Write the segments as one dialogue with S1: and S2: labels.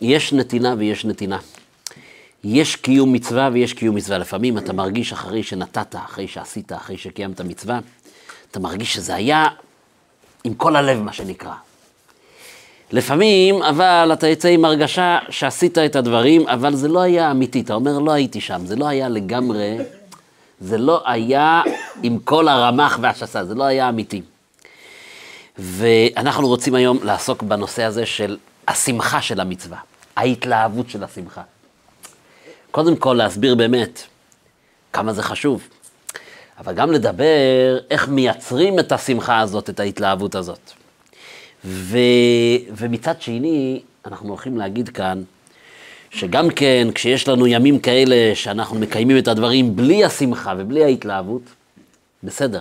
S1: יש נתינה ויש נתינה. יש קיום מצווה ויש קיום מצווה. לפעמים אתה מרגיש אחרי שנתת, אחרי שעשית, אחרי שקיימת מצווה, אתה מרגיש שזה היה עם כל הלב, מה שנקרא. לפעמים, אבל אתה יוצא עם הרגשה שעשית את הדברים, אבל זה לא היה אמיתי. אתה אומר, לא הייתי שם, זה לא היה לגמרי, זה לא היה עם כל הרמ"ח והשסה, זה לא היה אמיתי. ואנחנו רוצים היום לעסוק בנושא הזה של השמחה של המצווה, ההתלהבות של השמחה. קודם כל להסביר באמת כמה זה חשוב, אבל גם לדבר איך מייצרים את השמחה הזאת, את ההתלהבות הזאת. ו... ומצד שני, אנחנו הולכים להגיד כאן, שגם כן, כשיש לנו ימים כאלה שאנחנו מקיימים את הדברים בלי השמחה ובלי ההתלהבות, בסדר.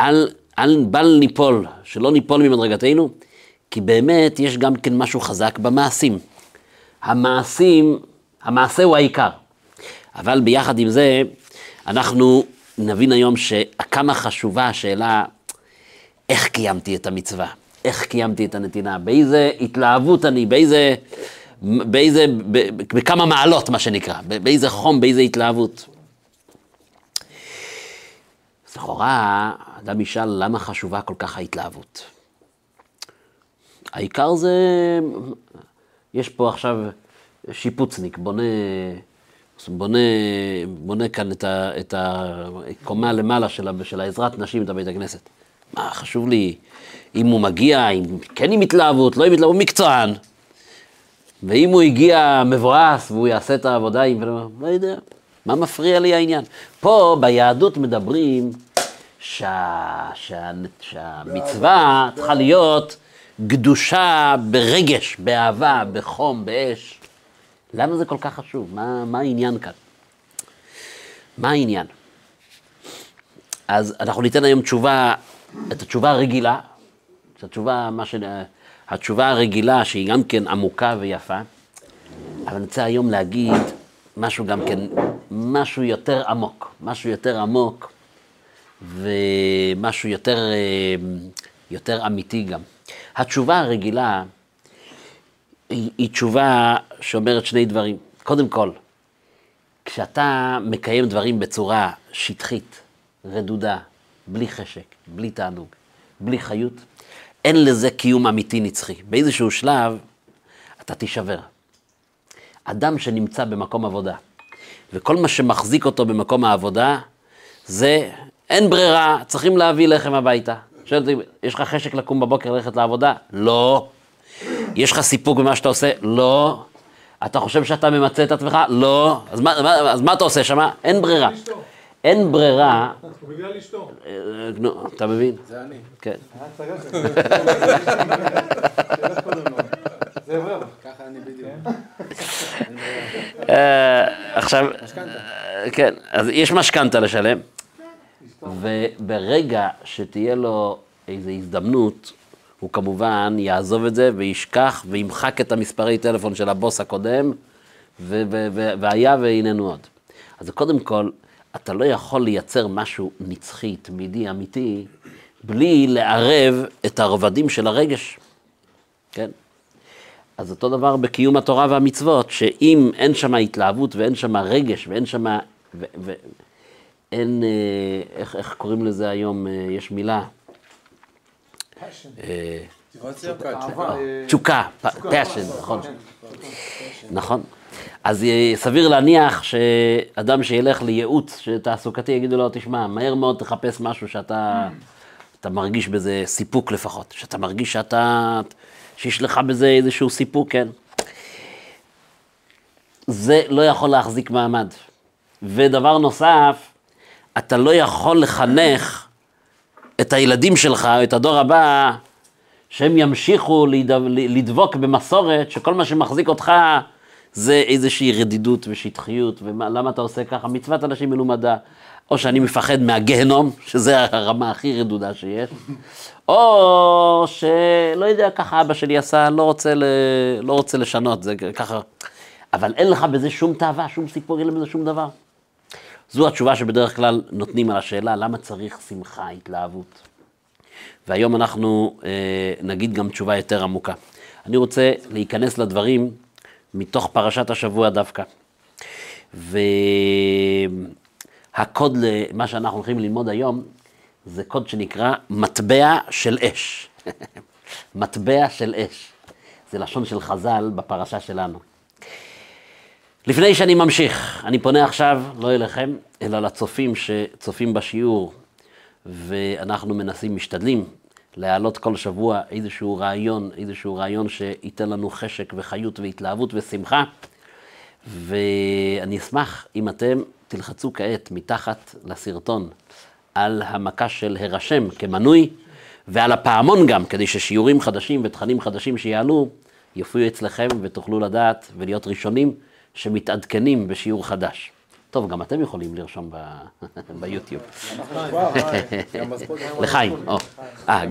S1: אל, אל בל ניפול, שלא ניפול ממדרגתנו, כי באמת יש גם כן משהו חזק במעשים. המעשים, המעשה הוא העיקר. אבל ביחד עם זה, אנחנו נבין היום שכמה חשובה השאלה איך קיימתי את המצווה, איך קיימתי את הנתינה, באיזה התלהבות אני, באיזה, באיזה, בכמה מעלות מה שנקרא, באיזה חום, באיזה התלהבות. לכאורה, אדם ישאל למה חשובה כל כך ההתלהבות. העיקר זה, יש פה עכשיו שיפוצניק, בונה, בונה, בונה כאן את, ה, את הקומה למעלה של, של העזרת נשים, את הבית הכנסת. מה, חשוב לי אם הוא מגיע, אם כן עם התלהבות, לא עם התלהבות, מקצוען. ואם הוא הגיע מבואס והוא יעשה את העבודה עם... לא יודע, מה מפריע לי העניין? פה ביהדות מדברים שה, שה, שהמצווה צריכה להיות גדושה ברגש, באהבה, בחום, באש. למה זה כל כך חשוב? מה, מה העניין כאן? מה העניין? אז אנחנו ניתן היום תשובה, את התשובה הרגילה, את התשובה, מה ש... התשובה הרגילה שהיא גם כן עמוקה ויפה, אבל אני רוצה היום להגיד משהו גם כן, משהו יותר עמוק, משהו יותר עמוק ומשהו יותר, אה, יותר אמיתי גם. התשובה הרגילה היא, היא תשובה שאומרת שני דברים. קודם כל, כשאתה מקיים דברים בצורה שטחית, רדודה, בלי חשק, בלי תענוג, בלי חיות, אין לזה קיום אמיתי נצחי. באיזשהו שלב אתה תישבר. אדם שנמצא במקום עבודה, וכל מה שמחזיק אותו במקום העבודה, זה אין ברירה, צריכים להביא לחם הביתה. שואל אותי, יש לך חשק לקום בבוקר ללכת לעבודה? לא. יש לך סיפוק במה שאתה עושה? לא. אתה חושב שאתה ממצה את עצמך? לא. אז מה, מה, אז מה אתה עושה שם? אין ברירה. אין ברירה.
S2: בגלל אשתו.
S1: נו, אתה מבין?
S3: זה אני.
S1: כן.
S2: זה רווח.
S3: ככה אני בדיוק.
S1: אה, עכשיו, אה, כן, אז יש משכנתה לשלם, וברגע שתהיה לו איזו הזדמנות, הוא כמובן יעזוב את זה וישכח וימחק את המספרי טלפון של הבוס הקודם, ו- ו- ו- והיה והננו עוד. אז קודם כל, אתה לא יכול לייצר משהו נצחי, תמידי, אמיתי, בלי לערב את הרבדים של הרגש, כן? אז אותו דבר בקיום התורה והמצוות, שאם אין שם התלהבות ואין שם רגש ואין שם... ו- ו- אין, אה, איך, איך קוראים לזה היום, אה, יש מילה? אה, תשוקה, passion, נכון. נכון. אז סביר להניח שאדם שילך לייעוץ תעסוקתי, יגידו לו, תשמע, מהר מאוד תחפש משהו שאתה אתה מרגיש בזה סיפוק לפחות, שאתה מרגיש שאתה, שיש לך בזה איזשהו סיפוק, כן. זה לא יכול להחזיק מעמד. ודבר נוסף, אתה לא יכול לחנך את הילדים שלך, את הדור הבא, שהם ימשיכו לדבוק במסורת, שכל מה שמחזיק אותך זה איזושהי רדידות ושטחיות, ולמה אתה עושה ככה? מצוות אנשים מלומדה. או שאני מפחד מהגהנום, שזה הרמה הכי רדודה שיש, או שלא יודע, ככה אבא שלי עשה, לא רוצה, ל... לא רוצה לשנות, זה ככה. אבל אין לך בזה שום תאווה, שום סיפור, אין בזה שום דבר. זו התשובה שבדרך כלל נותנים על השאלה, למה צריך שמחה, התלהבות? והיום אנחנו אה, נגיד גם תשובה יותר עמוקה. אני רוצה להיכנס לדברים מתוך פרשת השבוע דווקא. והקוד למה שאנחנו הולכים ללמוד היום, זה קוד שנקרא מטבע של אש. מטבע של אש. זה לשון של חז"ל בפרשה שלנו. לפני שאני ממשיך, אני פונה עכשיו לא אליכם, אלא לצופים שצופים בשיעור, ואנחנו מנסים, משתדלים, להעלות כל שבוע איזשהו רעיון, איזשהו רעיון שייתן לנו חשק וחיות והתלהבות ושמחה. ואני אשמח אם אתם תלחצו כעת מתחת לסרטון על המכה של הרשם כמנוי, ועל הפעמון גם, כדי ששיעורים חדשים ותכנים חדשים שיעלו, יופיעו אצלכם ותוכלו לדעת ולהיות ראשונים שמתעדכנים בשיעור חדש. טוב, גם אתם יכולים לרשום ביוטיוב. לחיים, אה,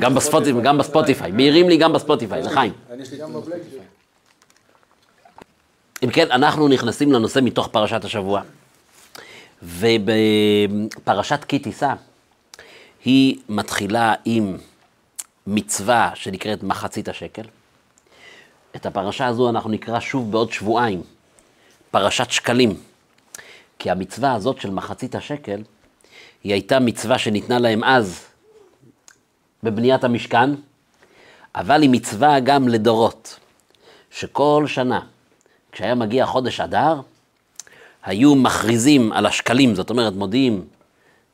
S1: גם בספוטיפיי, מעירים לי גם בספוטיפיי, לחיים. אם כן, אנחנו נכנסים לנושא מתוך פרשת השבוע. ובפרשת כי תישא, היא מתחילה עם מצווה שנקראת מחצית השקל. את הפרשה הזו אנחנו נקרא שוב בעוד שבועיים, פרשת שקלים. כי המצווה הזאת של מחצית השקל, היא הייתה מצווה שניתנה להם אז בבניית המשכן, אבל היא מצווה גם לדורות, שכל שנה, כשהיה מגיע חודש אדר, היו מכריזים על השקלים, זאת אומרת מודיעים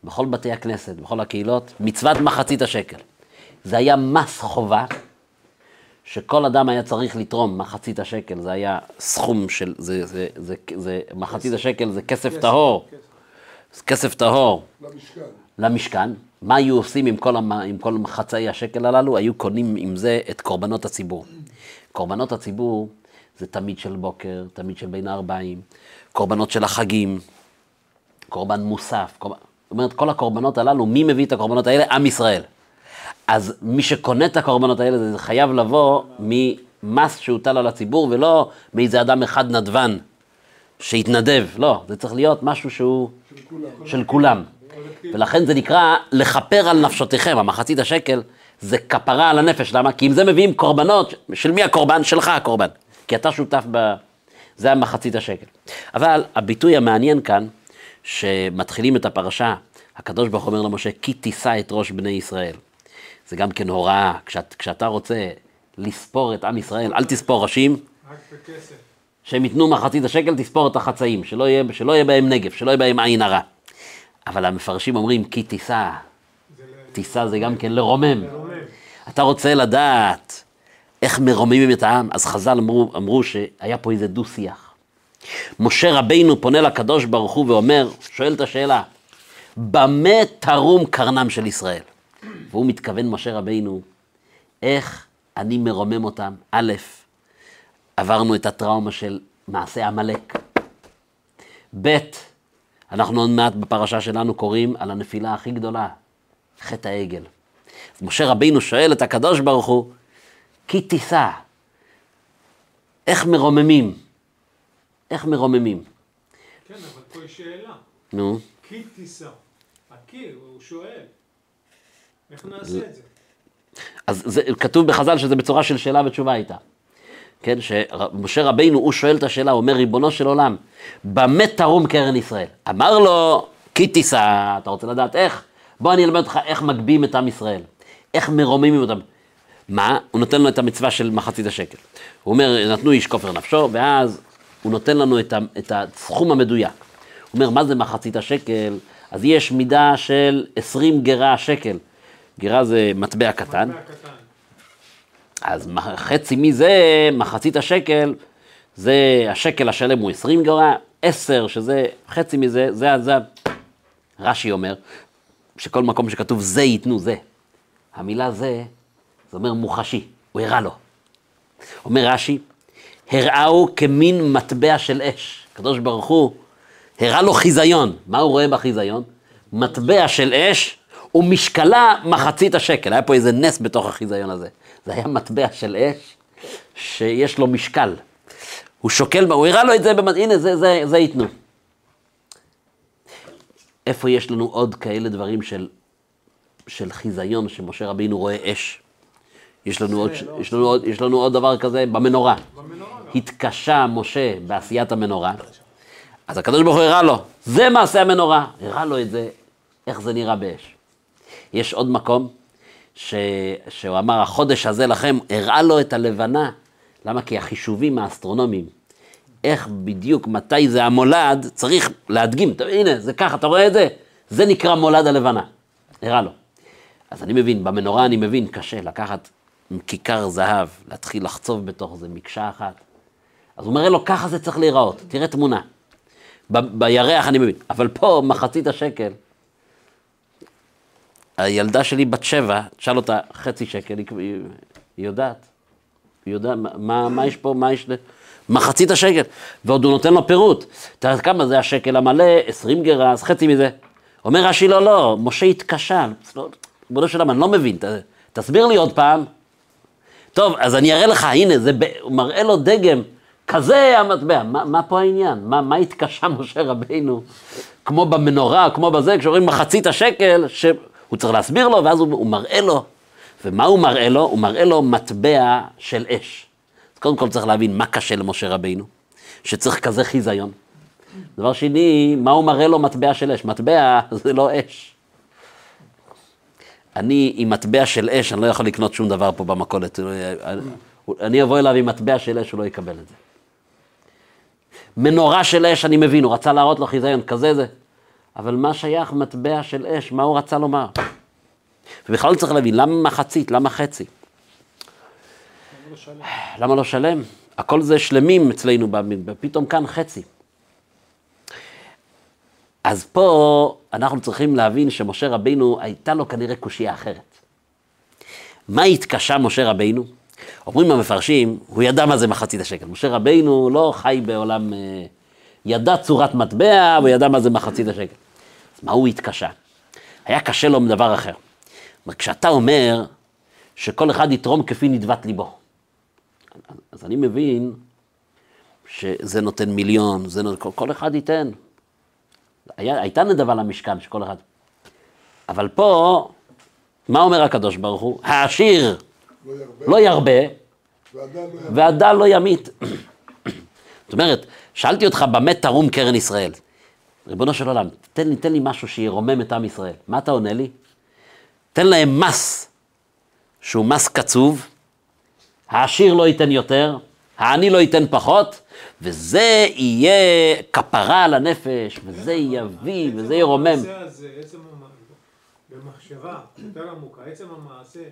S1: בכל בתי הכנסת, בכל הקהילות, מצוות מחצית השקל. זה היה מס חובה שכל אדם היה צריך לתרום מחצית השקל, זה היה סכום של, זה, זה, זה, זה, זה מחצית השקל זה כסף טהור, כסף טהור. למשכן. למשכן. מה היו עושים עם כל, המ, עם כל מחצאי השקל הללו? היו קונים עם זה את קורבנות הציבור. קורבנות הציבור זה תמיד של בוקר, תמיד של בין הארבעים, קורבנות של החגים, קורבן מוסף, קורבן... זאת אומרת, כל הקורבנות הללו, מי מביא את הקורבנות האלה? עם ישראל. אז מי שקונה את הקורבנות האלה, זה חייב לבוא ממס שהוטל על הציבור, ולא מאיזה אדם אחד נדבן שהתנדב. לא, זה צריך להיות משהו שהוא של כולם. ולכן זה נקרא לכפר על נפשותיכם, המחצית השקל זה כפרה על הנפש, למה? כי אם זה מביאים קורבנות, של מי הקורבן? שלך הקורבן. כי אתה שותף ב... זה המחצית השקל. אבל הביטוי המעניין כאן, שמתחילים את הפרשה, הקדוש ברוך אומר למשה, כי תישא את ראש בני ישראל. זה גם כן הוראה, כשאת, כשאתה רוצה לספור את עם ישראל, אל תספור ראשים. רק בכסף. שהם ייתנו מחצית השקל, תספור את החצאים, שלא יהיה, שלא יהיה בהם נגב, שלא יהיה בהם עין הרע. אבל המפרשים אומרים, כי תישא. תישא זה גם כן לרומם. אתה רוצה לדעת איך מרוממים את העם? אז חז"ל אמרו, אמרו שהיה פה איזה דו-שיח. משה רבינו פונה לקדוש ברוך הוא ואומר, שואל את השאלה, במה תרום קרנם של ישראל? והוא מתכוון, משה רבינו, איך אני מרומם אותם? א', עברנו את הטראומה של מעשה עמלק. ב', אנחנו עוד מעט בפרשה שלנו קוראים על הנפילה הכי גדולה, חטא העגל. אז משה רבינו שואל את הקדוש ברוך הוא, כי תישא, איך מרוממים? איך מרוממים?
S2: כן, אבל פה יש שאלה.
S1: נו.
S2: כי תישא. הכי, הוא שואל. איך נעשה את זה?
S1: אז זה, כתוב בחז"ל שזה בצורה של שאלה ותשובה הייתה. כן, שמשה רבינו, הוא שואל את השאלה, הוא אומר, ריבונו של עולם, במה תרום קרן ישראל? אמר לו, כי תישא, אתה רוצה לדעת איך? בוא אני אלמד אותך איך מגביהים את עם ישראל, איך מרוממים אותם. מה? הוא נותן לו את המצווה של מחצית השקל. הוא אומר, נתנו איש כופר נפשו, ואז הוא נותן לנו את, את הסכום המדויק. הוא אומר, מה זה מחצית השקל? אז יש מידה של 20 גרה שקל. גירה זה מטבע קטן. אז חצי מזה, מחצית השקל, זה השקל השלם הוא 20 גרה, 10 שזה חצי מזה, זה, זה, רש"י אומר, שכל מקום שכתוב זה ייתנו זה. המילה זה, זה אומר מוחשי, הוא הראה לו. אומר רש"י, הראהו כמין מטבע של אש. הקדוש ברוך הוא הראה לו חיזיון. מה הוא רואה בחיזיון? מטבע של אש ומשקלה מחצית השקל. היה פה איזה נס בתוך החיזיון הזה. זה היה מטבע של אש שיש לו משקל. הוא שוקל, הוא הראה לו את זה, במד... הנה זה, זה, זה ייתנו. איפה יש לנו עוד כאלה דברים של, של חיזיון, שמשה רבינו רואה אש? יש לנו, עוד, יש, לנו עוד, יש לנו עוד דבר כזה במנורה.
S2: במנורה.
S1: התקשה משה בעשיית המנורה, אז הקדוש ברוך הוא הראה לו, זה מעשה המנורה. הראה לו את זה, איך זה נראה באש. יש עוד מקום ש... שהוא אמר, החודש הזה לכם, הראה לו את הלבנה. למה? כי החישובים האסטרונומיים, איך בדיוק, מתי זה המולד, צריך להדגים. אתה- הנה, זה ככה, אתה רואה את זה? זה נקרא מולד הלבנה. הראה לו. אז אני מבין, במנורה אני מבין, קשה לקחת כיכר זהב, להתחיל לחצוב בתוך זה מקשה אחת. אז הוא מראה לו, ככה זה צריך להיראות, תראה תמונה. ב- בירח אני מבין, אבל פה מחצית השקל, הילדה שלי בת שבע, תשאל אותה חצי שקל, היא, יודעת. היא יודעת מה, מה, יש פה, מה יש ל... מחצית השקל, ועוד הוא נותן לו פירוט. תראה כמה זה השקל המלא, 20 גרס, חצי מזה. אומר רש"י, לא, לא, משה התקשה. לא, ריבונו של עולם, אני לא מבין, ת, תסביר לי עוד פעם. טוב, אז אני אראה לך, הנה, זה, ב- הוא מראה לו דגם, כזה המטבע. מה, מה פה העניין? מה, מה התקשה משה רבינו? כמו במנורה, כמו בזה, כשאומרים מחצית השקל, שהוא צריך להסביר לו, ואז הוא, הוא מראה לו. ומה הוא מראה לו? הוא מראה לו מטבע של אש. אז קודם כל צריך להבין מה קשה למשה רבינו, שצריך כזה חיזיון. דבר שני, מה הוא מראה לו מטבע של אש? מטבע זה לא אש. אני עם מטבע של אש, אני לא יכול לקנות שום דבר פה במכולת. אני אבוא אליו עם מטבע של אש, הוא לא יקבל את זה. מנורה של אש, אני מבין, הוא רצה להראות לו חיזיון, כזה זה. אבל מה שייך מטבע של אש? מה הוא רצה לומר? ובכלל צריך להבין, למה מחצית? למה חצי?
S2: למה לא שלם?
S1: הכל זה שלמים אצלנו, פתאום כאן חצי. אז פה אנחנו צריכים להבין שמשה רבינו, הייתה לו כנראה קושייה אחרת. מה התקשה משה רבינו? אומרים המפרשים, הוא ידע מה זה מחצית השקל. משה רבינו לא חי בעולם, אה, ידע צורת מטבע, הוא ידע מה זה מחצית השקל. אז מה הוא התקשה? היה קשה לו מדבר אחר. כלומר, כשאתה אומר שכל אחד יתרום כפי נדבת ליבו, אז אני מבין שזה נותן מיליון, זה נותן, כל, אחד ייתן. היה, הייתה נדבה למשכן שכל אחד. אבל פה, מה אומר הקדוש ברוך הוא? העשיר
S3: לא ירבה,
S1: לא ירבה. והדל לא ימית. זאת אומרת, שאלתי אותך במה תרום קרן ישראל. ריבונו של עולם, תן לי, תן לי משהו שירומם את עם ישראל. מה אתה עונה לי? תן להם מס, שהוא מס קצוב, העשיר לא ייתן יותר, העני לא ייתן פחות, וזה יהיה כפרה על הנפש, וזה יביא, וזה ירומם.
S2: המעשה הזה, עצם המ... במחשבה יותר עמוקה, עצם המעשה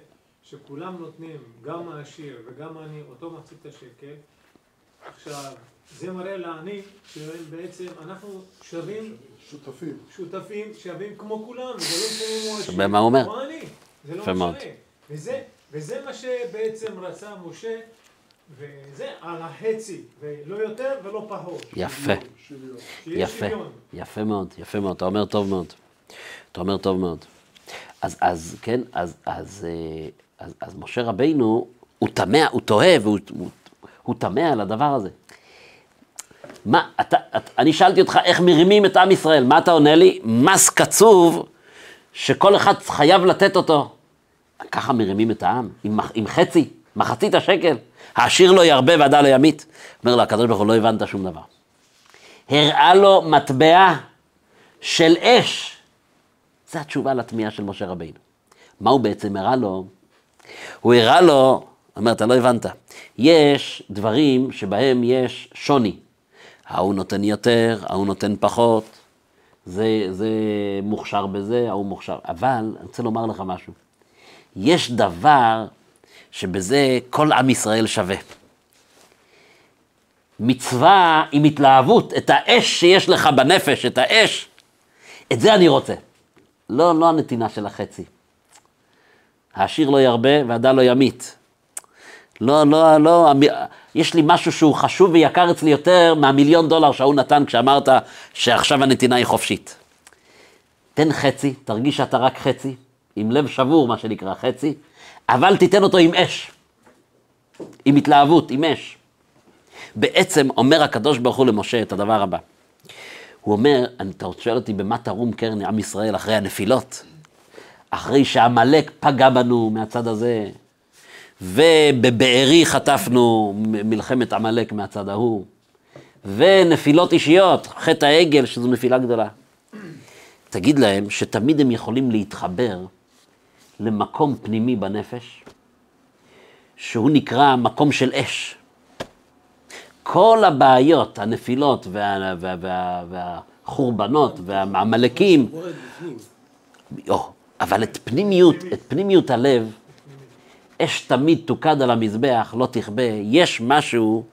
S2: שכולם נותנים, גם העשיר וגם העני, אותו מחצית השקל, עכשיו, זה מראה לעני שהם בעצם, אנחנו שווים,
S3: שותפים.
S2: שותפים, שווים כמו כולם, וזה לא משנה אם הוא עשיר
S1: ומה הוא אומר?
S2: או עני, זה לא. משנה. וזה, וזה מה שבעצם רצה משה, וזה על החצי, ולא יותר ולא פחות.
S1: יפה.
S3: שוויון.
S1: יפה,
S2: שוויון.
S1: יפה מאוד, יפה מאוד, אתה אומר טוב מאוד. אתה אומר טוב מאוד. אז, אז כן, אז, אז, אה, אז, אז משה רבינו, הוא תמה, הוא תוהה, והוא הוא, הוא תמה על הדבר הזה. מה, אתה, אתה, אני שאלתי אותך איך מרימים את עם ישראל, מה אתה עונה לי? מס קצוב שכל אחד חייב לתת אותו. ככה מרימים את העם, עם, עם חצי, מחצית השקל. העשיר לא ירבה והדל לא ימית. אומר לו, הקדוש ברוך הוא, לא הבנת שום דבר. הראה לו מטבע של אש. זו התשובה לתמיהה של משה רבינו. מה הוא בעצם הראה לו? הוא הראה לו, אומר, אתה לא הבנת, יש דברים שבהם יש שוני. ההוא נותן יותר, ההוא נותן פחות, זה, זה מוכשר בזה, ההוא מוכשר. אבל אני רוצה לומר לך משהו. יש דבר שבזה כל עם ישראל שווה. מצווה עם התלהבות, את האש שיש לך בנפש, את האש, את זה אני רוצה. לא, לא הנתינה של החצי. העשיר לא ירבה והדל לא ימית. לא, לא, לא, יש לי משהו שהוא חשוב ויקר אצלי יותר מהמיליון דולר שההוא נתן כשאמרת שעכשיו הנתינה היא חופשית. תן חצי, תרגיש שאתה רק חצי, עם לב שבור, מה שנקרא חצי, אבל תיתן אותו עם אש, עם התלהבות, עם אש. בעצם אומר הקדוש ברוך הוא למשה את הדבר הבא. הוא אומר, אתה שואל אותי במה תרום קרן עם ישראל אחרי הנפילות? אחרי שעמלק פגע בנו מהצד הזה, ובבארי חטפנו מלחמת עמלק מהצד ההוא, ונפילות אישיות, חטא העגל, שזו נפילה גדולה. תגיד להם שתמיד הם יכולים להתחבר למקום פנימי בנפש, שהוא נקרא מקום של אש. כל הבעיות, הנפילות וה, וה, וה, והחורבנות והעמלקים, אבל את פנימיות, את פנימיות הלב, אש תמיד תוקד על המזבח, לא תכבה. יש משהו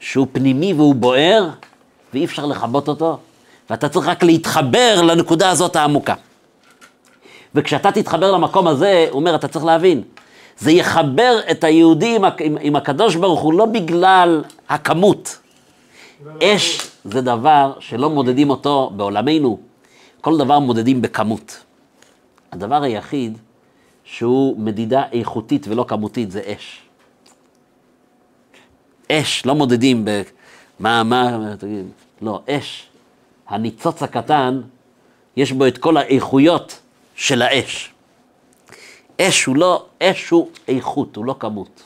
S1: שהוא פנימי והוא בוער, ואי אפשר לכבות אותו, ואתה צריך רק להתחבר לנקודה הזאת העמוקה. וכשאתה תתחבר למקום הזה, הוא אומר, אתה צריך להבין, זה יחבר את היהודי עם, עם, עם הקדוש ברוך הוא לא בגלל הכמות. אש זה דבר שלא מודדים אותו בעולמנו, כל דבר מודדים בכמות. הדבר היחיד שהוא מדידה איכותית ולא כמותית זה אש. אש, לא מודדים ב... מה, מה, תגיד, לא, אש. הניצוץ הקטן, יש בו את כל האיכויות של האש. אש הוא לא, אש הוא איכות, הוא לא כמות.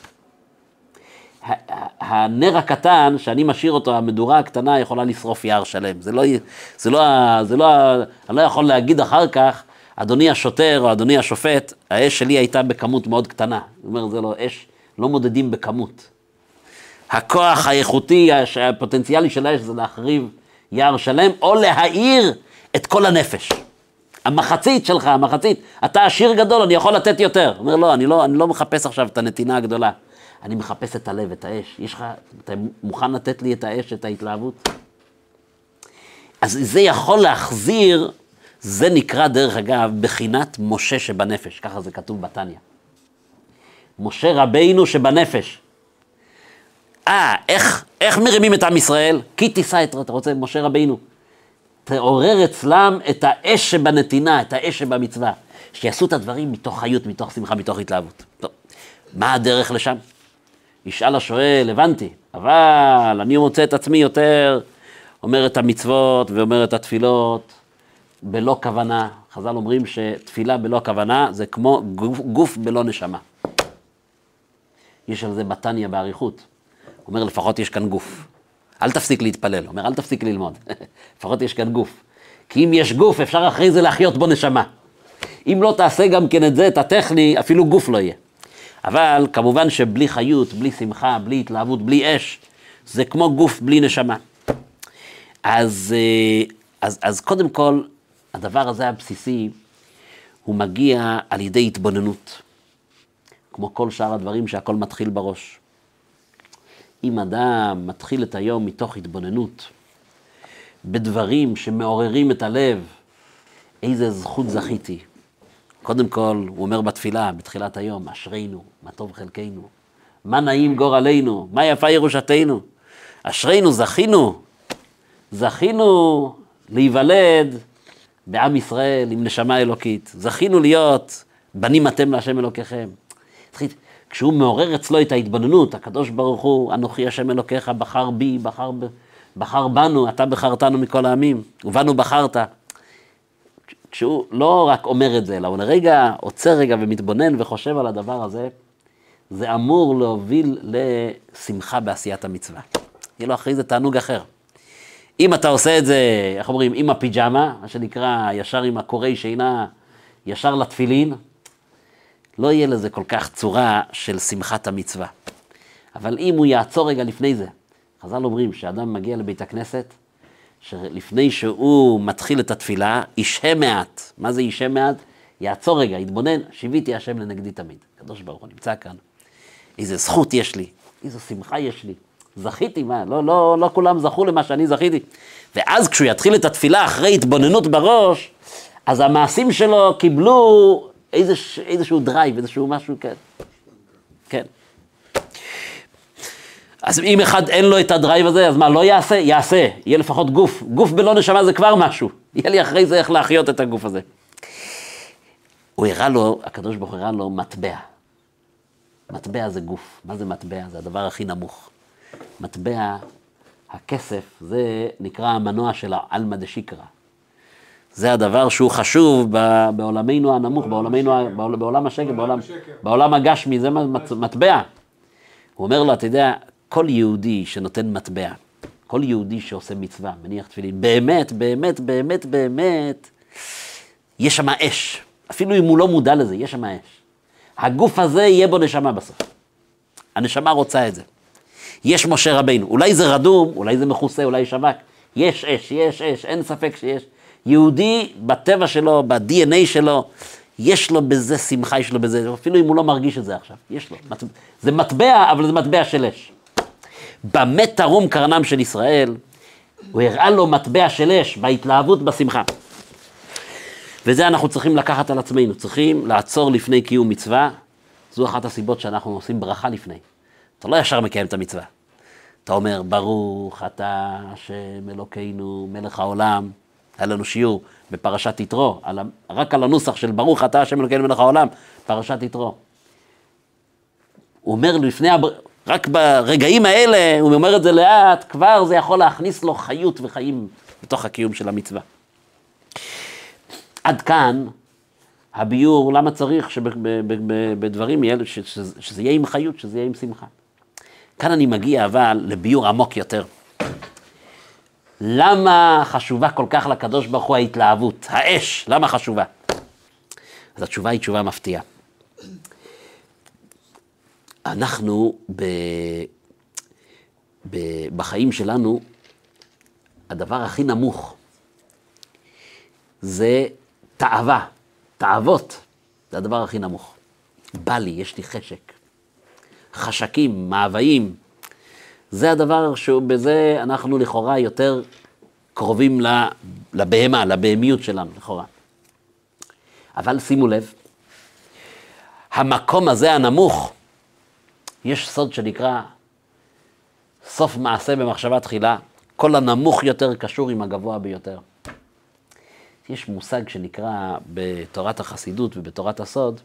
S1: הנר הקטן, שאני משאיר אותו, המדורה הקטנה יכולה לשרוף יער שלם. זה לא, זה לא, זה לא, אני לא יכול להגיד אחר כך, אדוני השוטר או אדוני השופט, האש שלי הייתה בכמות מאוד קטנה. הוא אומר, זה לא אש, לא מודדים בכמות. הכוח האיכותי, הפוטנציאלי של האש זה להחריב יער שלם, או להאיר את כל הנפש. המחצית שלך, המחצית, אתה עשיר גדול, אני יכול לתת יותר. אומר, לא, אני לא, אני לא מחפש עכשיו את הנתינה הגדולה. אני מחפש את הלב, את האש. יש לך, אתה מוכן לתת לי את האש, את ההתלהבות? אז זה יכול להחזיר, זה נקרא, דרך אגב, בחינת משה שבנפש, ככה זה כתוב בתניא. משה רבינו שבנפש. אה, איך, איך מרימים את עם ישראל? כי תישא את, אתה רוצה, משה רבינו. תעורר אצלם את האש שבנתינה, את האש שבמצווה. שיעשו את הדברים מתוך חיות, מתוך שמחה, מתוך התלהבות. טוב, מה הדרך לשם? ישאל השואל, הבנתי, אבל אני מוצא את עצמי יותר אומר את המצוות ואומר את התפילות בלא כוונה. חז"ל אומרים שתפילה בלא כוונה זה כמו גוף, גוף בלא נשמה. יש על זה בתניא באריכות. אומר, לפחות יש כאן גוף. אל תפסיק להתפלל. אומר, אל תפסיק ללמוד. לפחות יש כאן גוף. כי אם יש גוף, אפשר אחרי זה להחיות בו נשמה. אם לא תעשה גם כן את זה, את הטכני, אפילו גוף לא יהיה. אבל כמובן שבלי חיות, בלי שמחה, בלי התלהבות, בלי אש, זה כמו גוף בלי נשמה. אז, אה, אז, אז קודם כל, הדבר הזה הבסיסי, הוא מגיע על ידי התבוננות. כמו כל שאר הדברים שהכל מתחיל בראש. אם אדם מתחיל את היום מתוך התבוננות, בדברים שמעוררים את הלב, איזה זכות זכיתי. קודם כל, הוא אומר בתפילה, בתחילת היום, אשרינו, מה טוב חלקנו, מה נעים גורלנו, מה יפה ירושתנו. אשרינו, זכינו, זכינו להיוולד בעם ישראל עם נשמה אלוקית. זכינו להיות בנים אתם להשם אלוקיכם. כשהוא מעורר אצלו את ההתבוננות, הקדוש ברוך הוא, אנוכי השם אלוקיך, בחר בי, בחר, בחר בנו, אתה בחרתנו מכל העמים, ובנו בחרת. כשהוא לא רק אומר את זה, אלא הוא לרגע עוצר רגע ומתבונן וחושב על הדבר הזה, זה אמור להוביל לשמחה בעשיית המצווה. יהיה לו אחרי זה תענוג אחר. אם אתה עושה את זה, איך אומרים, עם הפיג'מה, מה שנקרא, ישר עם הקורי שינה, ישר לתפילין, לא יהיה לזה כל כך צורה של שמחת המצווה. אבל אם הוא יעצור רגע לפני זה, חז"ל אומרים שאדם מגיע לבית הכנסת, שלפני שהוא מתחיל את התפילה, ישהה מעט. מה זה ישהה מעט? יעצור רגע, יתבונן, שיוויתי השם לנגדי תמיד. הקדוש ברוך הוא נמצא כאן. איזה זכות יש לי, איזו שמחה יש לי. זכיתי, מה, לא, לא, לא כולם זכו למה שאני זכיתי. ואז כשהוא יתחיל את התפילה אחרי התבוננות בראש, אז המעשים שלו קיבלו איזה, איזשהו drive, איזשהו משהו, כן. כן. אז אם אחד אין לו את ה drive הזה, אז מה, לא יעשה? יעשה. יהיה לפחות גוף. גוף בלא נשמה זה כבר משהו. יהיה לי אחרי זה איך להחיות את הגוף הזה. הוא הראה לו, הקדוש ברוך הוא הראה לו מטבע. מטבע זה גוף. מה זה מטבע? זה הדבר הכי נמוך. מטבע, הכסף, זה נקרא המנוע של העלמא דשיקרא. זה הדבר שהוא חשוב ב- בעולמנו הנמוך, בעולמנו, ה- בעול- בעולם השקר, בעולם,
S2: השקר.
S1: בעולם הגשמי, זה מט- מטבע. הוא אומר לו, אתה יודע, כל יהודי שנותן מטבע, כל יהודי שעושה מצווה, מניח תפילין, באמת, באמת, באמת, באמת, יש שם אש. אפילו אם הוא לא מודע לזה, יש שם אש. הגוף הזה יהיה בו נשמה בסוף. הנשמה רוצה את זה. יש משה רבינו, אולי זה רדום, אולי זה מכוסה, אולי שווק. יש אש, יש אש, אין ספק שיש. יהודי בטבע שלו, ב-DNA שלו, יש לו בזה שמחה, יש לו בזה, אפילו אם הוא לא מרגיש את זה עכשיו, יש לו. זה מטבע, אבל זה מטבע של אש. במה תרום קרנם של ישראל, הוא הראה לו מטבע של אש, בהתלהבות, בשמחה. וזה אנחנו צריכים לקחת על עצמנו, צריכים לעצור לפני קיום מצווה. זו אחת הסיבות שאנחנו עושים ברכה לפני. אתה לא ישר מקיים את המצווה. אתה אומר, ברוך אתה השם אלוקינו, מלך העולם. היה לנו שיעור בפרשת יתרו, על רק על הנוסח של ברוך אתה השם אלוקינו מלך העולם, פרשת יתרו. הוא אומר לפני, הבר... רק ברגעים האלה, הוא אומר את זה לאט, כבר זה יכול להכניס לו חיות וחיים בתוך הקיום של המצווה. עד כאן הביור, למה צריך שבדברים יהיה, שזה יהיה עם חיות, שזה יהיה עם שמחה. כאן אני מגיע אבל לביור עמוק יותר. למה חשובה כל כך לקדוש ברוך הוא ההתלהבות, האש, למה חשובה? אז התשובה היא תשובה מפתיעה. אנחנו ב... ב... בחיים שלנו, הדבר הכי נמוך זה תאווה, תאוות, זה הדבר הכי נמוך. בא לי, יש לי חשק. חשקים, מאוויים, זה הדבר שבזה אנחנו לכאורה יותר קרובים לבהמה, לבהמיות שלנו, לכאורה. אבל שימו לב, המקום הזה הנמוך, יש סוד שנקרא סוף מעשה במחשבה תחילה, כל הנמוך יותר קשור עם הגבוה ביותר. יש מושג שנקרא בתורת החסידות ובתורת הסוד,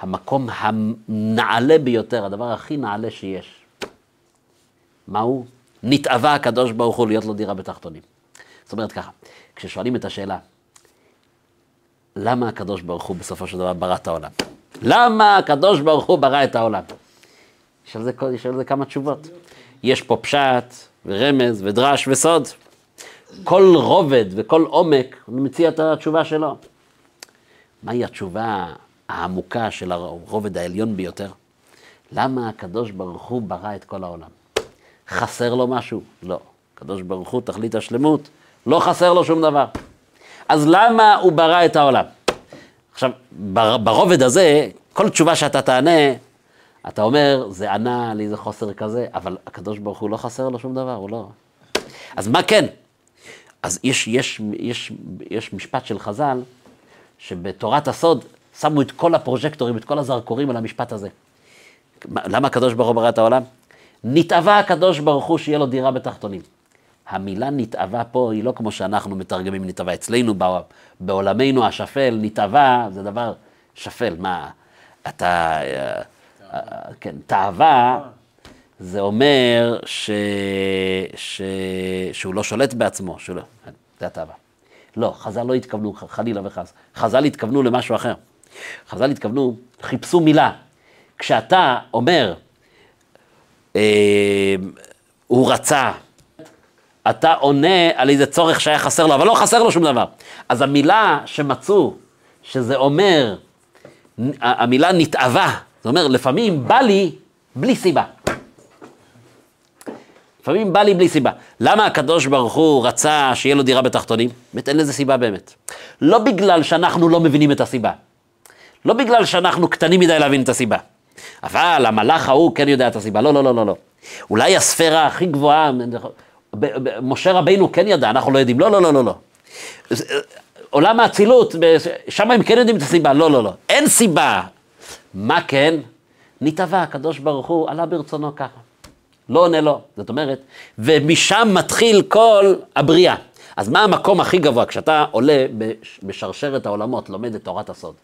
S1: המקום הנעלה ביותר, הדבר הכי נעלה שיש. מהו? נתאווה הקדוש ברוך הוא להיות לו דירה בתחתונים. זאת אומרת ככה, כששואלים את השאלה, למה הקדוש ברוך הוא בסופו של דבר ברא את העולם? למה הקדוש ברוך הוא ברא את העולם? יש על זה, יש על זה כמה תשובות. יש פה פשט ורמז ודרש וסוד. כל רובד וכל עומק, הוא מציע את התשובה שלו. מהי התשובה העמוקה של הרובד העליון ביותר? למה הקדוש ברוך הוא ברא את כל העולם? חסר לו משהו? לא. הקדוש ברוך הוא, תכלית השלמות, לא חסר לו שום דבר. אז למה הוא ברא את העולם? עכשיו, בר- ברובד הזה, כל תשובה שאתה תענה, אתה אומר, זה ענה לי, זה חוסר כזה, אבל הקדוש ברוך הוא לא חסר לו שום דבר, הוא לא... אז מה כן? אז יש, יש, יש, יש משפט של חז"ל, שבתורת הסוד שמו את כל הפרוז'קטורים, את כל הזרקורים על המשפט הזה. מה- למה הקדוש ברוך הוא ברא את העולם? נתאווה הקדוש ברוך הוא שיהיה לו דירה בתחתונים. המילה נתאווה פה היא לא כמו שאנחנו מתרגמים נתאווה. אצלנו, בע- בעולמנו השפל, נתאווה זה דבר שפל. מה, אתה, אה, אה, כן, תאווה, זה אומר ש, ש, שהוא לא שולט בעצמו, שלא, זה התאווה. לא, חז"ל לא התכוונו, חלילה וחס. חז"ל התכוונו למשהו אחר. חז"ל התכוונו, חיפשו מילה. כשאתה אומר, אה, הוא רצה, אתה עונה על איזה צורך שהיה חסר לו, אבל לא חסר לו שום דבר. אז המילה שמצאו, שזה אומר, המילה נתאווה, זה אומר, לפעמים בא לי בלי סיבה. לפעמים בא לי בלי סיבה. למה הקדוש ברוך הוא רצה שיהיה לו דירה בתחתונים? באמת אין לזה סיבה באמת. לא בגלל שאנחנו לא מבינים את הסיבה. לא בגלל שאנחנו קטנים מדי להבין את הסיבה. אבל המלאך ההוא כן יודע את הסיבה. לא, לא, לא, לא, לא. אולי הספירה הכי גבוהה, משה רבינו כן ידע, אנחנו לא יודעים. לא, לא, לא, לא, לא. עולם האצילות, שם הם כן יודעים את הסיבה. לא, לא, לא. אין סיבה. מה כן? נתבע, הקדוש ברוך הוא עלה ברצונו ככה. לא עונה לו. זאת אומרת, ומשם מתחיל כל הבריאה. אז מה המקום הכי גבוה? כשאתה עולה בש- בשרשרת העולמות, לומד את תורת הסוד.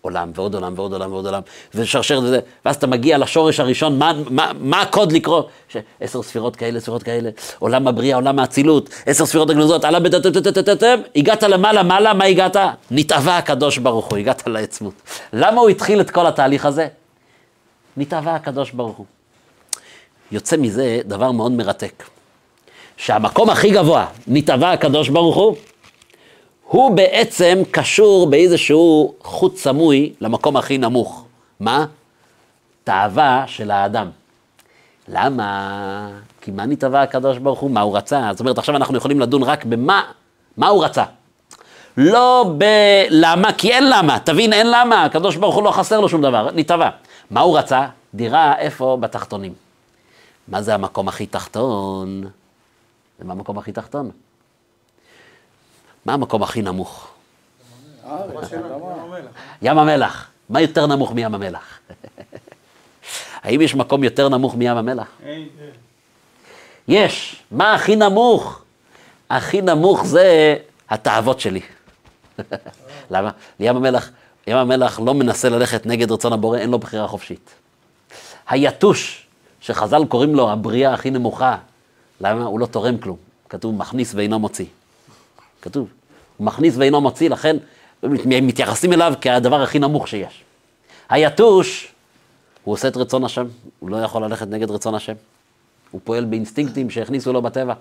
S1: עולם ועוד עולם ועוד עולם ועוד עולם, ושרשרת וזה, ואז אתה מגיע לשורש הראשון, מה, מה, מה הקוד לקרוא? ש- עשר ספירות כאלה, ספירות כאלה, עולם הבריאה, עולם האצילות, עשר ספירות הגנוזות, עלה בטטטטטטטם, הגעת למעלה, מעלה, מה הגעת? נתאווה הקדוש ברוך הוא, הגעת לעצמות. למה הוא התחיל את כל התהליך הזה? נתאווה הקדוש ברוך הוא. יוצא מזה דבר מאוד מרתק. שהמקום הכי גבוה, נתאווה הקדוש ברוך הוא, הוא בעצם קשור באיזשהו חוט סמוי למקום הכי נמוך. מה? תאווה של האדם. למה? כי מה נתאווה הקדוש ברוך הוא? מה הוא רצה? זאת אומרת, עכשיו אנחנו יכולים לדון רק במה מה הוא רצה. לא בלמה, כי אין למה, תבין, אין למה, הקדוש ברוך הוא לא חסר לו שום דבר, נתאווה. מה הוא רצה? דירה איפה? בתחתונים. מה זה המקום הכי תחתון? זה מה המקום הכי תחתון? מה המקום הכי נמוך? ים המלח. מה יותר נמוך מים המלח? האם יש מקום יותר נמוך מים המלח? יש. מה הכי נמוך? הכי נמוך זה התאוות שלי. למה? ים המלח, ים המלח לא מנסה ללכת נגד רצון הבורא, אין לו בחירה חופשית. היתוש, שחז"ל קוראים לו הבריאה הכי נמוכה, למה? הוא לא תורם כלום. כתוב מכניס ואינו מוציא. כתוב, מכניס ואינו מוציא, לכן מתייחסים אליו כהדבר הכי נמוך שיש. היתוש, הוא עושה את רצון השם, הוא לא יכול ללכת נגד רצון השם. הוא פועל באינסטינקטים שהכניסו לו בטבע.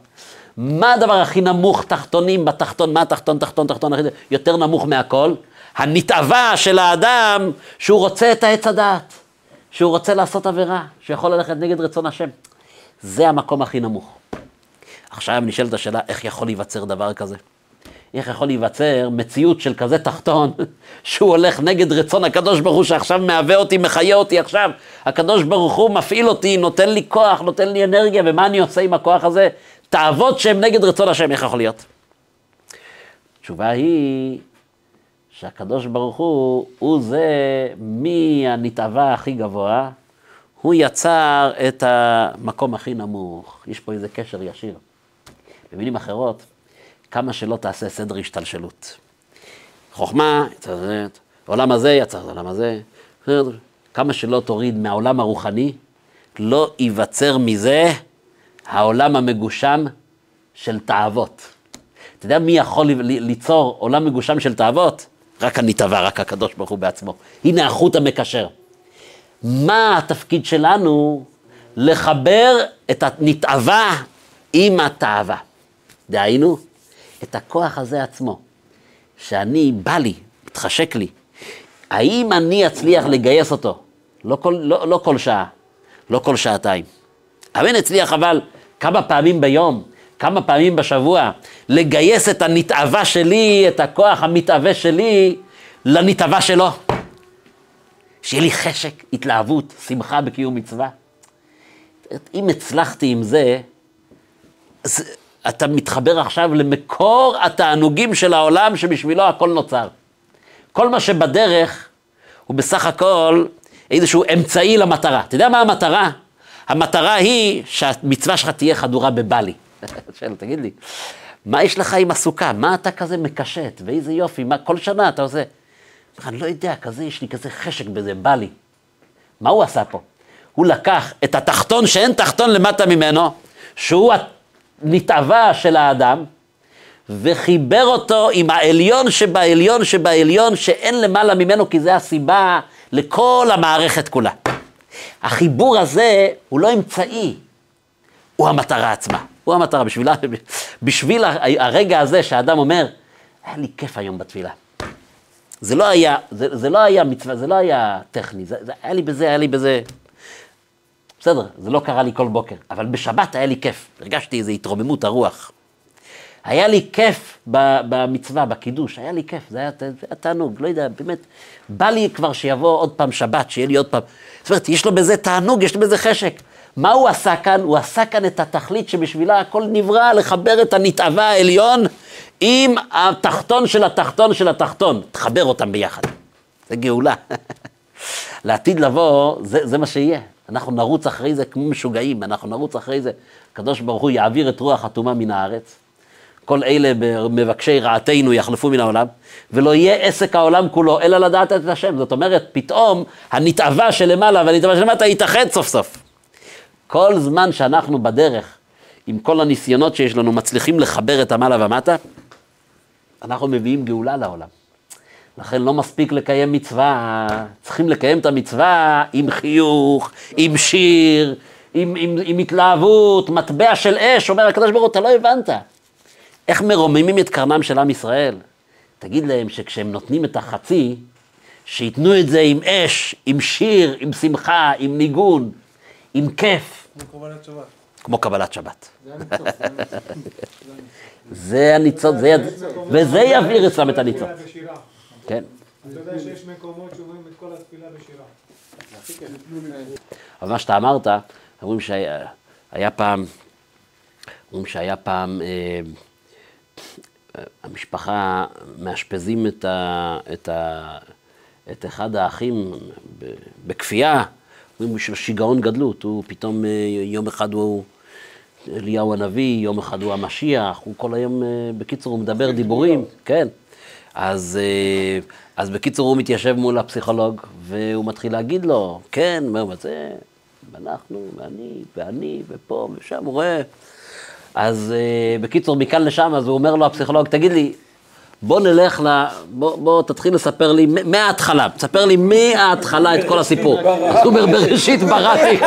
S1: מה הדבר הכי נמוך, תחתונים בתחתון, מה התחתון, תחתון, תחתון, יותר נמוך מהכל? הנתעבה של האדם שהוא רוצה את העץ הדעת, שהוא רוצה לעשות עבירה, שיכול ללכת נגד רצון השם. זה המקום הכי נמוך. עכשיו נשאלת השאלה, איך יכול להיווצר דבר כזה? איך יכול להיווצר מציאות של כזה תחתון, שהוא הולך נגד רצון הקדוש ברוך הוא שעכשיו מהווה אותי, מחיה אותי עכשיו. הקדוש ברוך הוא מפעיל אותי, נותן לי כוח, נותן לי אנרגיה, ומה אני עושה עם הכוח הזה? תאוות שהן נגד רצון השם, איך יכול להיות? התשובה היא שהקדוש ברוך הוא, הוא זה מהנתעבה הכי גבוה, הוא יצר את המקום הכי נמוך. יש פה איזה קשר ישיר. במילים אחרות, כמה שלא תעשה סדר השתלשלות. חוכמה, יצר זה, העולם הזה יצר את העולם הזה. כמה שלא תוריד מהעולם הרוחני, לא ייווצר מזה העולם המגושם של תאוות. אתה יודע מי יכול ליצור עולם מגושם של תאוות? רק הנתעבה, רק הקדוש ברוך הוא בעצמו. הנה החוט המקשר. מה התפקיד שלנו? לחבר את הנתעבה עם התאווה. דהיינו, את הכוח הזה עצמו, שאני, בא לי, מתחשק לי, האם אני אצליח לגייס אותו? לא כל, לא, לא כל שעה, לא כל שעתיים. אני אצליח אבל כמה פעמים ביום, כמה פעמים בשבוע, לגייס את הנתעבה שלי, את הכוח המתאווה שלי, לנתעבה שלו. שיהיה לי חשק, התלהבות, שמחה בקיום מצווה. אם הצלחתי עם זה, אז אתה מתחבר עכשיו למקור התענוגים של העולם שבשבילו הכל נוצר. כל מה שבדרך הוא בסך הכל איזשהו אמצעי למטרה. אתה יודע מה המטרה? המטרה היא שהמצווה שלך תהיה חדורה בבלי. שואל, תגיד לי, מה יש לך עם הסוכה? מה אתה כזה מקשט? ואיזה יופי, מה כל שנה אתה עושה? אני לא יודע, כזה, יש לי כזה חשק בזה, בא לי. מה הוא עשה פה? הוא לקח את התחתון שאין תחתון למטה ממנו, שהוא הנתעבה של האדם, וחיבר אותו עם העליון שבעליון שבעליון, שאין למעלה ממנו, כי זה הסיבה לכל המערכת כולה. החיבור הזה הוא לא אמצעי, הוא המטרה עצמה. הוא המטרה, בשביל, בשביל הרגע הזה שהאדם אומר, היה לי כיף היום בתפילה. זה לא היה, זה, זה לא היה מצווה, זה לא היה טכני, זה, זה היה לי בזה, היה לי בזה. בסדר, זה לא קרה לי כל בוקר, אבל בשבת היה לי כיף, הרגשתי איזו התרוממות הרוח. היה לי כיף במצווה, בקידוש, היה לי כיף, זה היה, זה היה תענוג, לא יודע, באמת, בא לי כבר שיבוא עוד פעם שבת, שיהיה לי עוד פעם, זאת אומרת, יש לו בזה תענוג, יש לו בזה חשק. מה הוא עשה כאן? הוא עשה כאן את התכלית שבשבילה הכל נברא, לחבר את הנתעבה העליון עם התחתון של התחתון של התחתון, תחבר אותם ביחד. זה גאולה. לעתיד לבוא, זה, זה מה שיהיה. אנחנו נרוץ אחרי זה כמו משוגעים, אנחנו נרוץ אחרי זה. הקדוש ברוך הוא יעביר את רוח הטומאה מן הארץ. כל אלה מבקשי רעתנו יחלפו מן העולם, ולא יהיה עסק העולם כולו, אלא לדעת את השם. זאת אומרת, פתאום הנתעבה שלמעלה והנתעבה שלמטה יתאחד סוף סוף. כל זמן שאנחנו בדרך, עם כל הניסיונות שיש לנו, מצליחים לחבר את המעלה ומטה, אנחנו מביאים גאולה לעולם. לכן לא מספיק לקיים מצווה, צריכים לקיים את המצווה עם חיוך, עם שיר, עם, עם, עם התלהבות, מטבע של אש, אומר הקדוש ברוך הוא, אתה לא הבנת. איך מרוממים את קרנם של עם ישראל? תגיד להם שכשהם נותנים את החצי, שייתנו את זה עם אש, עם שיר, עם שמחה, עם ניגון, עם כיף.
S4: כמו קבלת שבת.
S1: כמו קבלת שבת.
S4: זה הניצוץ,
S1: זה הניצוץ, זה... וזה יבעיר אצלם את הניצוץ. כן.
S2: אתה יודע שיש מקומות שאומרים את כל התפילה בשירה.
S1: אבל מה שאתה אמרת, אומרים שהיה היה פעם, אומרים שהיה פעם, אה, המשפחה מאשפזים את, ה, את, ה, את אחד האחים בכפייה, אומרים בשביל שיגעון גדלות, הוא פתאום אה, יום אחד הוא אליהו הנביא, יום אחד הוא המשיח, הוא כל היום, אה, בקיצור, הוא מדבר דיבורים, כן. אז, אה, אז בקיצור הוא מתיישב מול הפסיכולוג, והוא מתחיל להגיד לו, כן, מה זה, ואנחנו, ואני, ואני, ופה ושם, הוא רואה. אז uh, בקיצור, מכאן לשם, אז הוא אומר לו, הפסיכולוג, תגיד לי, בוא נלך ל... בוא, בוא תתחיל לספר לי מההתחלה, תספר לי מההתחלה את כל הסיפור. אז הוא אומר, בראשית בראתי,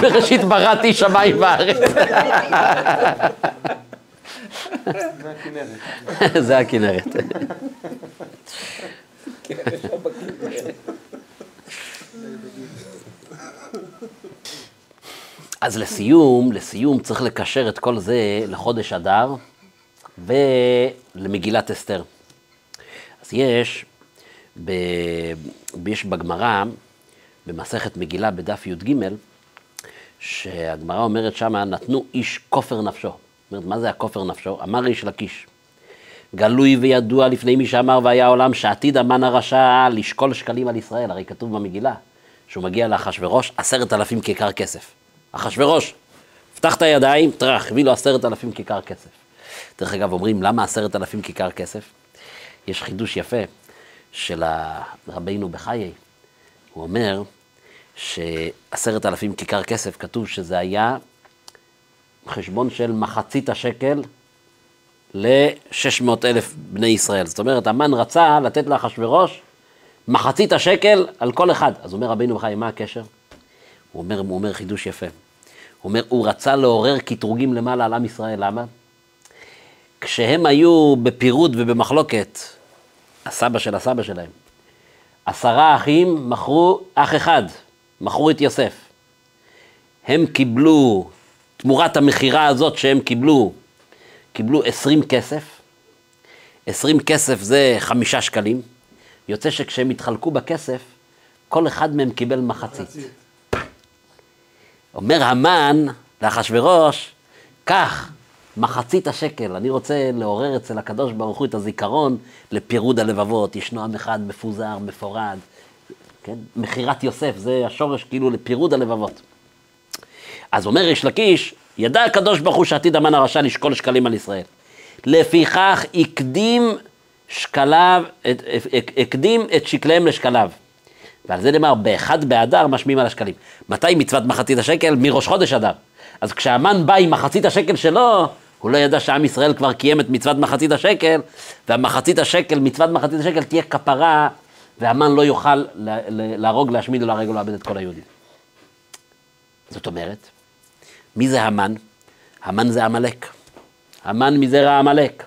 S1: בראשית בראתי שמיים וארץ. זה הכנרת. אז לסיום, לסיום צריך לקשר את כל זה לחודש אדר ולמגילת אסתר. אז יש, ב, יש בגמרא, במסכת מגילה בדף י"ג, שהגמרא אומרת שמה, נתנו איש כופר נפשו. אומרת, מה זה הכופר נפשו? אמר איש לקיש. גלוי וידוע לפני מי שאמר והיה העולם שעתיד המן הרשע לשקול שקלים על ישראל, הרי כתוב במגילה שהוא מגיע לאחשוורוש עשרת אלפים כיכר כסף. אחשוורוש, פתח את הידיים, טראח, הביא לו עשרת אלפים כיכר כסף. דרך אגב, אומרים, למה עשרת אלפים כיכר כסף? יש חידוש יפה של רבינו בחיי. הוא אומר שעשרת אלפים כיכר כסף, כתוב שזה היה חשבון של מחצית השקל ל-600 אלף בני ישראל. זאת אומרת, המן רצה לתת לאחשוורוש מחצית השקל על כל אחד. אז אומר רבינו בחיי, מה הקשר? הוא אומר, הוא אומר חידוש יפה. הוא אומר, הוא רצה לעורר קטרוגים למעלה על עם ישראל, למה? כשהם היו בפירוד ובמחלוקת, הסבא של הסבא שלהם, עשרה אחים מכרו אח אחד, מכרו את יוסף. הם קיבלו, תמורת המכירה הזאת שהם קיבלו, קיבלו עשרים כסף. עשרים כסף זה חמישה שקלים. יוצא שכשהם התחלקו בכסף, כל אחד מהם קיבל. מחצית. אומר המן לאחשוורוש, קח מחצית השקל, אני רוצה לעורר אצל הקדוש ברוך הוא את הזיכרון לפירוד הלבבות, ישנו עם אחד מפוזר, מפורד, כן? מכירת יוסף, זה השורש כאילו לפירוד הלבבות. אז אומר יש לקיש, ידע הקדוש ברוך הוא שעתיד המן הרשע לשקול שקלים על ישראל. לפיכך הקדים שקליו, הקדים את שקליהם לשקליו. ועל זה נאמר, באחד באדר משמיעים על השקלים. מתי מצוות מחצית השקל? מראש חודש אדר. אז כשהמן בא עם מחצית השקל שלו, הוא לא ידע שעם ישראל כבר קיים את מצוות מחצית השקל, והמחצית השקל, מצוות מחצית השקל תהיה כפרה, והמן לא יוכל להרוג, להשמיד או להרג או לאבד את כל היהודים. זאת אומרת, מי זה המן? המן זה עמלק. המן מזרע עמלק.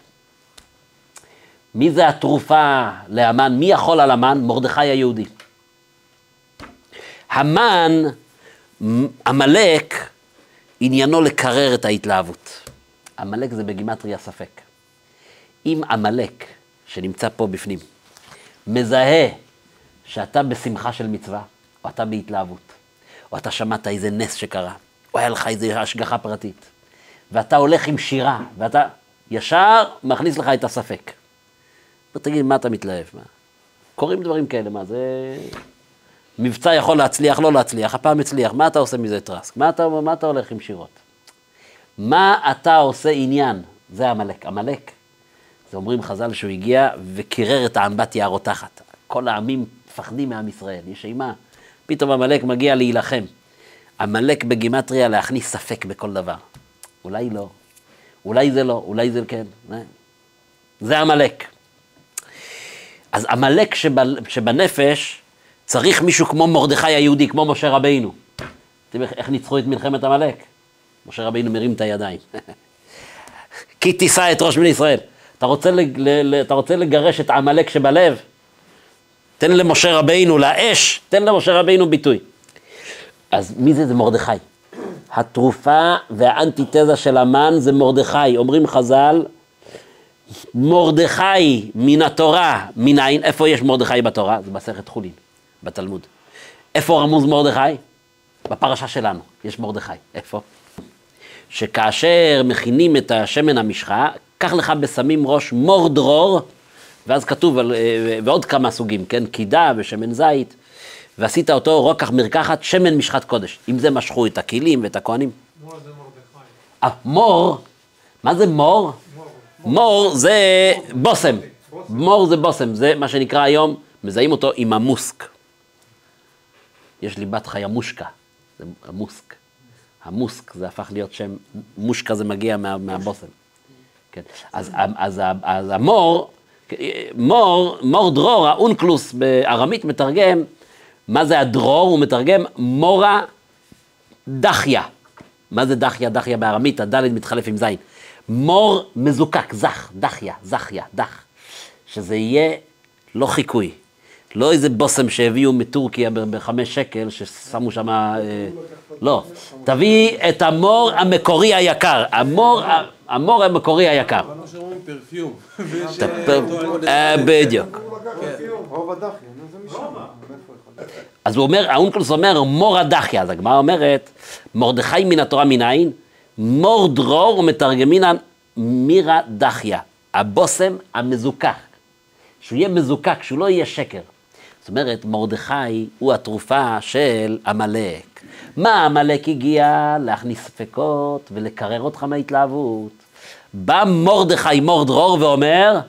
S1: מי זה התרופה להמן? מי יכול על המן? מרדכי היהודי. המן, עמלק, עניינו לקרר את ההתלהבות. עמלק זה בגימטריה ספק. אם עמלק, שנמצא פה בפנים, מזהה שאתה בשמחה של מצווה, או אתה בהתלהבות, או אתה שמעת איזה נס שקרה, או היה לך איזו השגחה פרטית, ואתה הולך עם שירה, ואתה ישר מכניס לך את הספק. תגיד, מה אתה מתלהב? מה? קורים דברים כאלה, מה זה... מבצע יכול להצליח, לא להצליח, הפעם הצליח, מה אתה עושה מזה טרסק? מה אתה, מה אתה הולך עם שירות? מה אתה עושה עניין? זה עמלק. עמלק, זה אומרים חז"ל שהוא הגיע וקירר את האמבטיה הרותחת. כל העמים מפחדים מעם ישראל, יש אימה. פתאום עמלק מגיע להילחם. עמלק בגימטריה להכניס ספק בכל דבר. אולי לא, אולי זה לא, אולי זה כן. אה? זה עמלק. אז עמלק שבנ... שבנפש צריך מישהו כמו מרדכי היהודי, כמו משה רבינו. אתם איך ניצחו את מלחמת עמלק? משה רבינו מרים את הידיים. כי תישא את ראש בני ישראל. אתה רוצה, לג... אתה רוצה לגרש את עמלק שבלב? תן למשה רבינו, לאש, תן למשה רבינו ביטוי. אז מי זה? זה מרדכי. התרופה והאנטיתזה של המן זה מרדכי. אומרים חז"ל, מרדכי מן התורה, מנין? איפה יש מרדכי בתורה? זה מסכת חולין, בתלמוד. איפה רמוז מרדכי? בפרשה שלנו, יש מרדכי. איפה? שכאשר מכינים את השמן המשחה, קח לך בסמים ראש מור דרור, ואז כתוב, על, אה, ועוד כמה סוגים, כן? קידה ושמן זית, ועשית אותו רוקח מרקחת, שמן משחת קודש. עם זה משכו את הכלים ואת הכהנים.
S2: מור זה מרדכי.
S1: אה, מור, מה זה מור?
S2: מור.
S1: מור זה בושם. מור זה בושם, זה מה שנקרא היום, מזהים אותו עם המוסק. יש לי בת חיה מושקה, זה המוסק. המוסק זה הפך להיות שם, מושקה זה מגיע מה, מהבושם. כן. אז, אז, אז המור, מור, מור דרור, האונקלוס בארמית מתרגם, מה זה הדרור? הוא מתרגם מורה דחיה. מה זה דחיה? דחיה בארמית, הדלת מתחלף עם זין. מור מזוקק, זך, דחיה, זכיה, דח. שזה יהיה לא חיקוי. לא איזה בושם שהביאו מטורקיה בחמש שקל, ששמו שם... אה, לא. תביא את המור המקורי היקר. המור, המור המקורי היקר.
S4: אבל
S1: אז הוא אומר, האונקלוס אומר מור הדחיה, אז הגמרא אומרת, מרדכי מן התורה מנין? מור דרור ומתרגמינן מירה דחיה, הבושם המזוכח. שהוא יהיה מזוקק, שהוא לא יהיה שקר. זאת אומרת, מרדכי הוא התרופה של עמלק. מה עמלק הגיע? להכניס ספקות ולקרר אותך מההתלהבות. בא מרדכי מור דרור ואומר,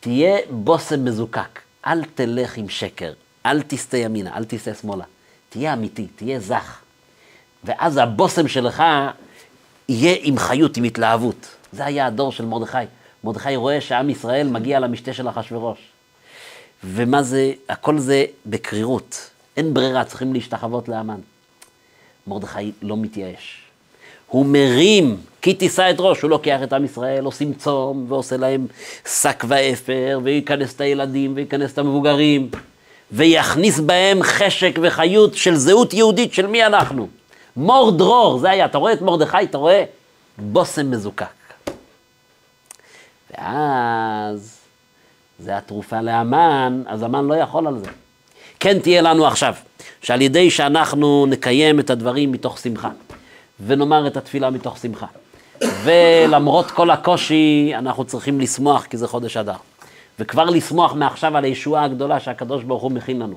S1: תהיה בושם מזוקק, אל תלך עם שקר, אל תסטה ימינה, אל תסטה שמאלה. תהיה אמיתי, תהיה זך. ואז הבושם שלך יהיה עם חיות, עם התלהבות. זה היה הדור של מרדכי. מרדכי רואה שעם ישראל מגיע למשתה של אחשוורוש. ומה זה, הכל זה בקרירות. אין ברירה, צריכים להשתחוות לאמן. מרדכי לא מתייאש. הוא מרים, כי תישא את ראש, הוא לוקח את עם ישראל, עושים צום, ועושה להם שק ואפר, וייכנס את הילדים, וייכנס את המבוגרים, ויכניס בהם חשק וחיות של זהות יהודית של מי אנחנו. מור דרור, זה היה, אתה רואה את מרדכי, אתה רואה בושם מזוקק. ואז, זה התרופה לאמן, אז המן לא יכול על זה. כן תהיה לנו עכשיו, שעל ידי שאנחנו נקיים את הדברים מתוך שמחה, ונאמר את התפילה מתוך שמחה, ולמרות כל הקושי, אנחנו צריכים לשמוח כי זה חודש אדר. וכבר לשמוח מעכשיו על הישועה הגדולה שהקדוש ברוך הוא מכין לנו.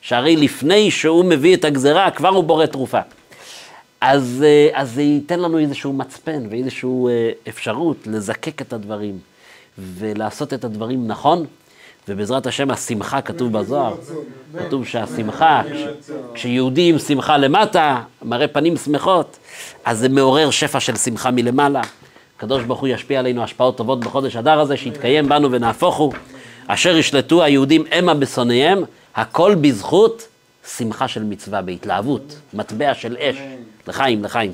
S1: שהרי לפני שהוא מביא את הגזרה, כבר הוא בורא תרופה. אז, אה, אז זה ייתן לנו איזשהו מצפן ואיזושהי אה, אפשרות לזקק את הדברים ולעשות את הדברים נכון, ובעזרת השם השמחה כתוב בזוהר, כתוב שהשמחה, כש, כשיהודי עם שמחה למטה, מראה פנים שמחות, אז זה מעורר שפע של שמחה מלמעלה. הקדוש ברוך הוא ישפיע עלינו השפעות טובות בחודש אדר הזה, שיתקיים בנו ונהפוך הוא. אשר ישלטו היהודים המה בשונאיהם, הכל בזכות שמחה של מצווה, בהתלהבות, מטבע של אש. לחיים, לחיים.